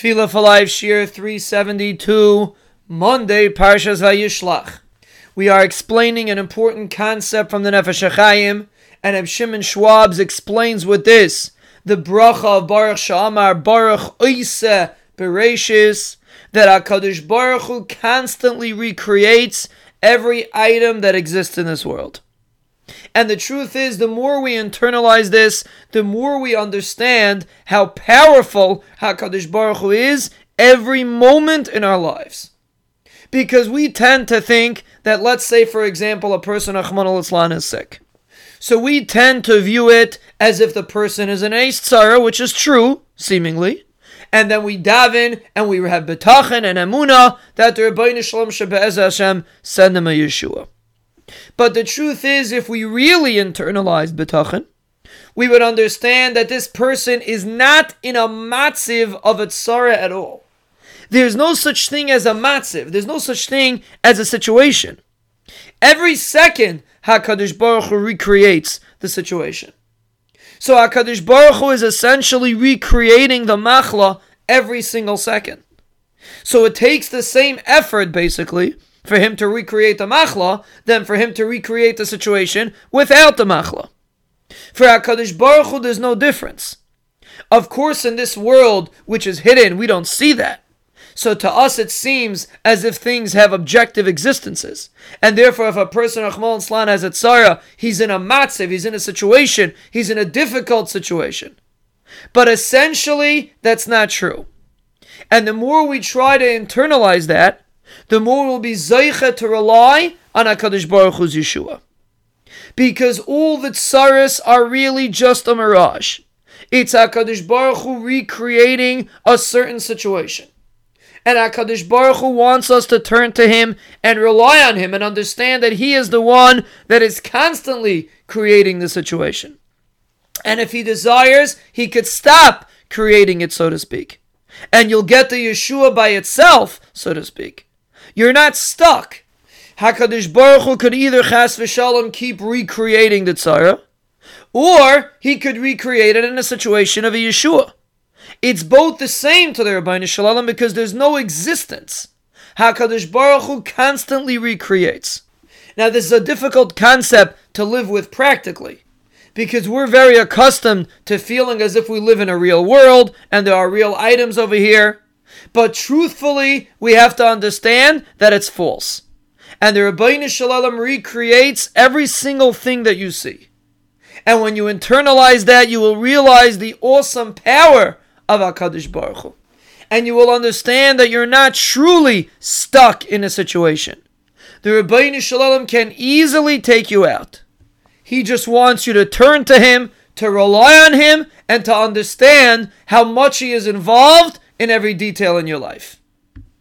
Tefillah for Life Shiur 372, Monday, Parshas Vayishlach. We are explaining an important concept from the Nefesh HaChaim, and Reb Shimon Schwab's explains with this, the bracha of Baruch Sha'amar Baruch Oise Bereshis, that HaKadosh Baruch Hu constantly recreates every item that exists in this world. And the truth is, the more we internalize this, the more we understand how powerful HaKadosh Baruch Hu is every moment in our lives. Because we tend to think that, let's say, for example, a person, Achman al is sick. So we tend to view it as if the person is an ace tzara, which is true, seemingly. And then we daven and we have betachin and emuna that the Ribono Shel Olam Shabbat Hashem send them a Yeshua. But the truth is, if we really internalized betachin, we would understand that this person is not in a matziv of a tzara at all. There's no such thing as a matziv. There's no such thing as a situation. Every second, Hakadosh Baruch Hu recreates the situation. So Hakadosh Baruch Hu is essentially recreating the machla every single second. So it takes the same effort, basically, for him to recreate the machla than for him to recreate the situation without the machla. For HaKadosh Baruch Hu, there's no difference. Of course, in this world, which is hidden, we don't see that. So to us, it seems as if things have objective existences. And therefore, if a person, Achmal Slan, has a tzara, he's in a matziv, he's in a situation, he's in a difficult situation. But essentially, that's not true. And the more we try to internalize that, the more we'll be zeicha to rely on HaKadosh Baruch Hu's Yeshua. Because all the tsaris are really just a mirage. It's HaKadosh Baruch Hu recreating a certain situation. And HaKadosh Baruch Hu wants us to turn to Him and rely on Him and understand that He is the one that is constantly creating the situation. And if He desires, He could stop creating it, so to speak. And you'll get the Yeshua by itself, so to speak. You're not stuck. Hakadosh Baruch Hu could either chas v'shalom keep recreating the tzara, or he could recreate it in a situation of a Yeshua. It's both the same to the Ribono Shel Olam because there's no existence. Hakadosh Baruch Hu constantly recreates. Now, this is a difficult concept to live with practically because we're very accustomed to feeling as if we live in a real world and there are real items over here. But truthfully, we have to understand that it's false. And the Ribono Shel Olam recreates every single thing that you see. And when you internalize that, you will realize the awesome power of HaKadosh Baruch Hu. And you will understand that you're not truly stuck in a situation. The Ribono Shel Olam can easily take you out. He just wants you to turn to Him, to rely on Him, and to understand how much He is involved in every detail in your life.